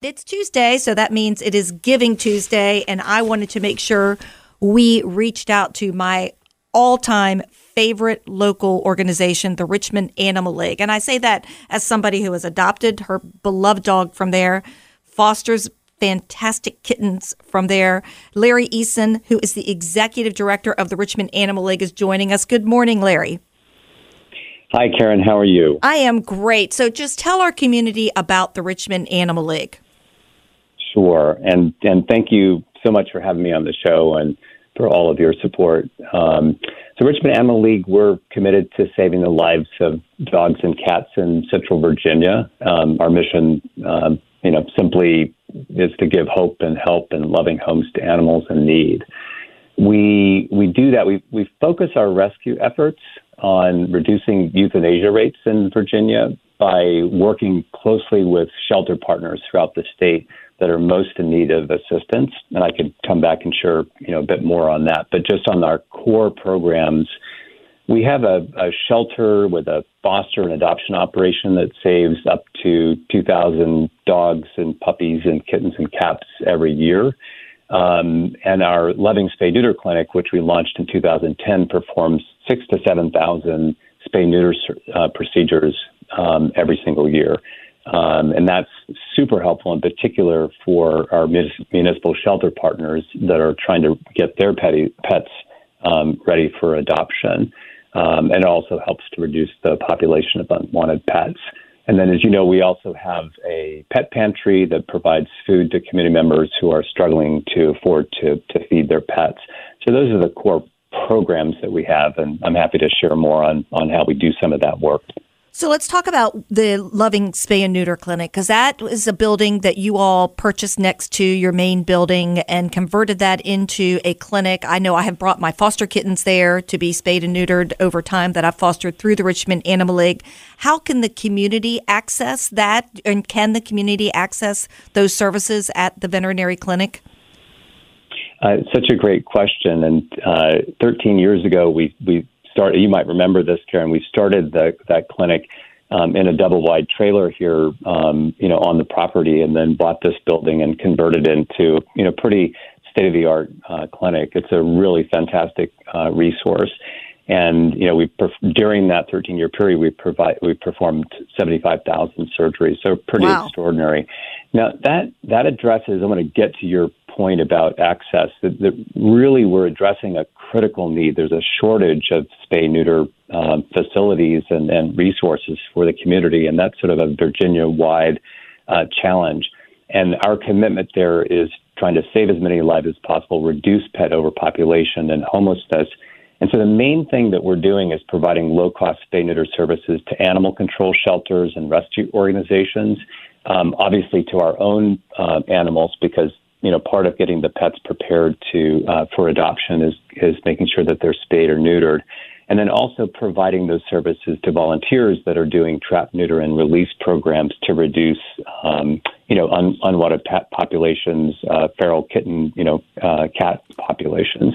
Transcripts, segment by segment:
It's Tuesday, so that means it is Giving Tuesday, and I wanted to make sure we reached out to my all time favorite local organization, the Richmond Animal League. And I say that as somebody who has adopted her beloved dog from there, fosters fantastic kittens from there. Larry Eason, who is the executive director of the Richmond Animal League, is joining us. Good morning, Larry. Hi, Karen. How are you? I am great. So just tell our community about the Richmond Animal League. Sure. And, and thank you so much for having me on the show and for all of your support. Um, so, Richmond Animal League, we're committed to saving the lives of dogs and cats in Central Virginia. Um, our mission, um, you know, simply is to give hope and help and loving homes to animals in need. We we do that. We we focus our rescue efforts on reducing euthanasia rates in Virginia by working closely with shelter partners throughout the state that are most in need of assistance. And I could come back and share you know a bit more on that. But just on our core programs, we have a, a shelter with a foster and adoption operation that saves up to 2,000 dogs and puppies and kittens and cats every year. Um, and our Loving Spay Neuter Clinic, which we launched in 2010, performs six to 7,000 spay neuter uh, procedures um, every single year. Um, and that's super helpful in particular for our municipal shelter partners that are trying to get their petty, pets um, ready for adoption. Um, and it also helps to reduce the population of unwanted pets. And then, as you know, we also have a pet pantry that provides food to community members who are struggling to afford to, to feed their pets. So those are the core programs that we have, and I'm happy to share more on, on how we do some of that work. So let's talk about the Loving Spay and Neuter Clinic because that is a building that you all purchased next to your main building and converted that into a clinic. I know I have brought my foster kittens there to be spayed and neutered over time that I've fostered through the Richmond Animal League. How can the community access that and can the community access those services at the veterinary clinic? Uh, such a great question. And uh, 13 years ago, we, we started. You might remember this, Karen. We started the, that clinic um, in a double wide trailer here, um, you know, on the property, and then bought this building and converted it into, you know, pretty state of the art uh, clinic. It's a really fantastic uh, resource. And you know, we perf- during that 13 year period, we provide we performed 75,000 surgeries, so pretty wow. extraordinary. Now that that addresses. I'm going to get to your point about access. That, that really we're addressing a critical need. There's a shortage of spay neuter um, facilities and, and resources for the community, and that's sort of a Virginia wide uh, challenge. And our commitment there is trying to save as many lives as possible, reduce pet overpopulation and homelessness. And so the main thing that we're doing is providing low cost spay neuter services to animal control shelters and rescue organizations. Um, obviously, to our own uh, animals because you know, part of getting the pets prepared to uh, for adoption is is making sure that they're spayed or neutered, and then also providing those services to volunteers that are doing trap, neuter, and release programs to reduce, um, you know, un, unwanted pet populations, uh, feral kitten, you know, uh, cat populations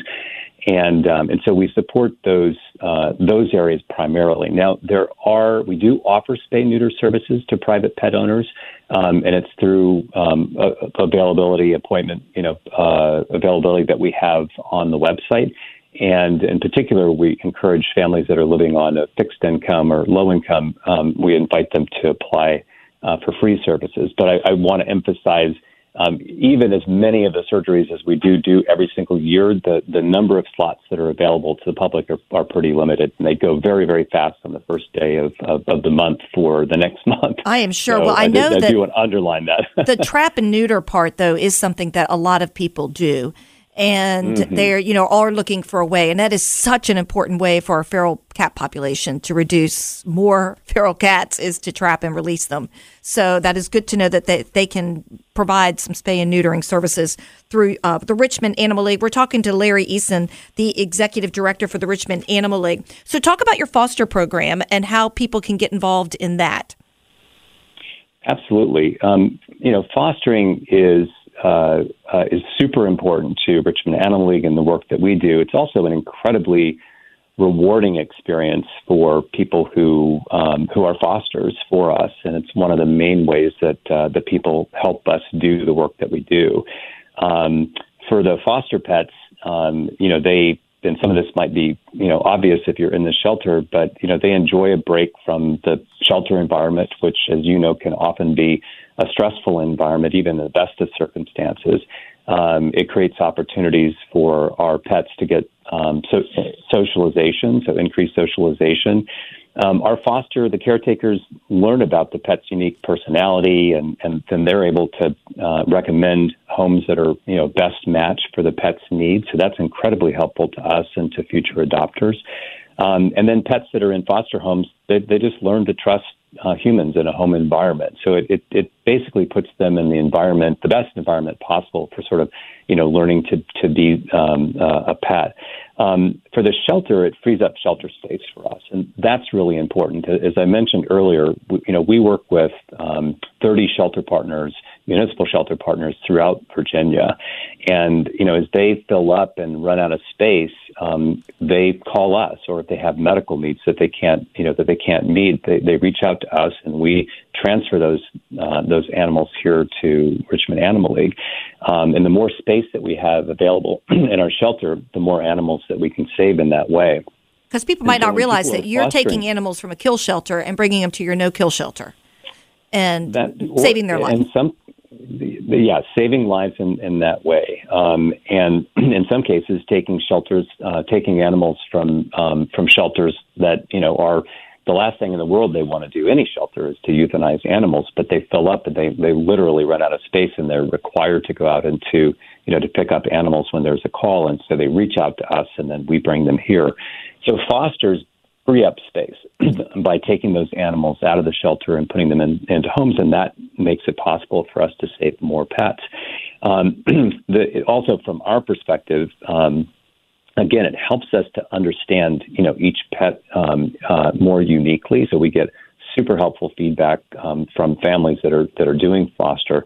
and um, and so we support those uh, those areas primarily. Now there are we do offer spay neuter services to private pet owners, um, and it's through um, availability appointment you know uh, availability that we have on the website. And in particular, we encourage families that are living on a fixed income or low income. Um, we invite them to apply uh, for free services. But I, I want to emphasize um, even as many of the surgeries as we do do every single year, the, the number of slots that are available to the public are, are pretty limited, and they go very, very fast on the first day of, of, of the month for the next month. I am sure. So well, I, I know did, that I do want to underline that. the trap and neuter part, though, is something that a lot of people do. And Mm-hmm. they're you know are looking for a way. And that is such an important way for our feral cat population to reduce more feral cats is to trap and release them. So that is good to know that they, they can provide some spay and neutering services through uh, the richmond animal league. We're talking to larry eason the executive director for the richmond animal league. So talk about your foster program and how people can get involved in that. Absolutely. Um, you know, fostering is uh, uh, is super important to Richmond Animal League and the work that we do. It's also an incredibly rewarding experience for people who um, who are fosters for us, and it's one of the main ways that uh, that people help us do the work that we do. Um, for the foster pets, um, you know, they and some of this might be you know obvious if you're in the shelter, but you know they enjoy a break from the shelter environment, which, as you know, can often be a stressful environment, even in the best of circumstances. Um, it creates opportunities for our pets to get um, so, socialization, so increased socialization. Um, our foster, the caretakers learn about the pet's unique personality, and, and then they're able to uh, recommend homes that are you know best matched for the pet's needs. So that's incredibly helpful to us and to future adopters. Um, and then pets that are in foster homes, they, they just learn to trust uh, humans in a home environment. So it, it, it basically puts them in the environment, the best environment possible for sort of, you know, learning to, to be um, uh, a pet. Um, for the shelter, it frees up shelter space for us, and that's really important. As I mentioned earlier, we, you know, we work with um, 30 shelter partners, municipal shelter partners throughout Virginia, and you know, as they fill up and run out of space, um, they call us, or if they have medical needs that they can't, you know, that they can't meet, they, they reach out to us, and we transfer those uh, those animals here to Richmond Animal League. Um, and the more space that we have available in our shelter, the more animals that we can save in that way. because people might so not realize that you're taking animals from a kill shelter and bringing them to your no kill shelter and that saving their life And some, yeah, saving lives in, in that way, um, and in some cases, taking shelters, uh, taking animals from um, from shelters that you know are the last thing in the world they want to do. Any shelter is to euthanize animals, but they fill up and they they literally run out of space, and they're required to go out and to you know to pick up animals when there's a call, and so they reach out to us, and then we bring them here. So fosters free up space by taking those animals out of the shelter and putting them in, into homes, and that makes it possible for us to save more pets. Um, the, also, from our perspective, um, again, it helps us to understand, you know, each pet um, uh, more uniquely. So we get super helpful feedback um, from families that are that are doing foster.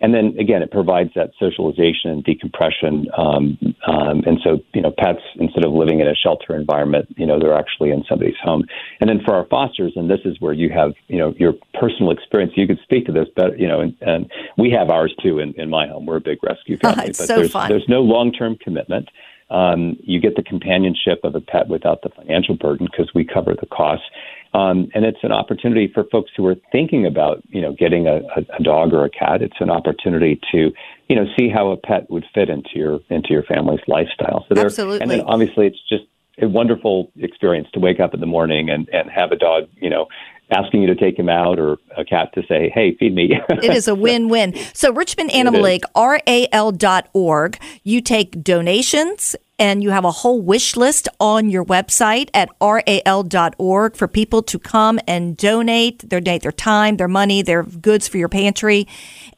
And then again, it provides that socialization and decompression. Um, um, and so, you know, pets, instead of living in a shelter environment, you know, they're actually in somebody's home. And then for our fosters, and this is where you have, you know, your personal experience, you could speak to this, but, you know, and, and we have ours too in, in my home. We're a big rescue family, It's but so there's, fun. there's no long term commitment. Um, you get the companionship of a pet without the financial burden because we cover the costs. Um, and it's an opportunity for folks who are thinking about, you know, getting a, a, a dog or a cat. It's an opportunity to, you know, see how a pet would fit into your into your family's lifestyle. So there- Absolutely. And then obviously, it's just a wonderful experience to wake up in the morning and and have a dog, you know, asking you to take him out, or a cat to say, "Hey, feed me." it is a win-win. So Richmond Animal. League, ral.org. You take donations and you have a whole wish list on your website at ral.org for people to come and donate their their time, their money, their goods for your pantry.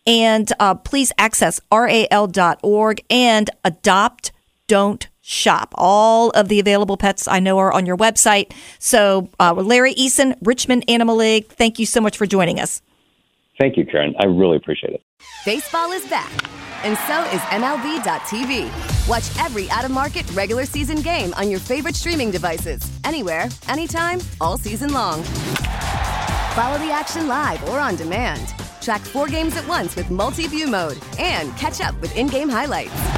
And uh, please access ral.org and adopt, don't shop. All of the available pets I know are on your website. So, uh, Larry Eason, Richmond Animal League, thank you so much for joining us. Thank you, Karen. I really appreciate it. Baseball is back, and so is MLB.tv. Watch every out of market regular season game on your favorite streaming devices, anywhere, anytime, all season long. Follow the action live or on demand. Track four games at once with multi view mode and catch up with in game highlights.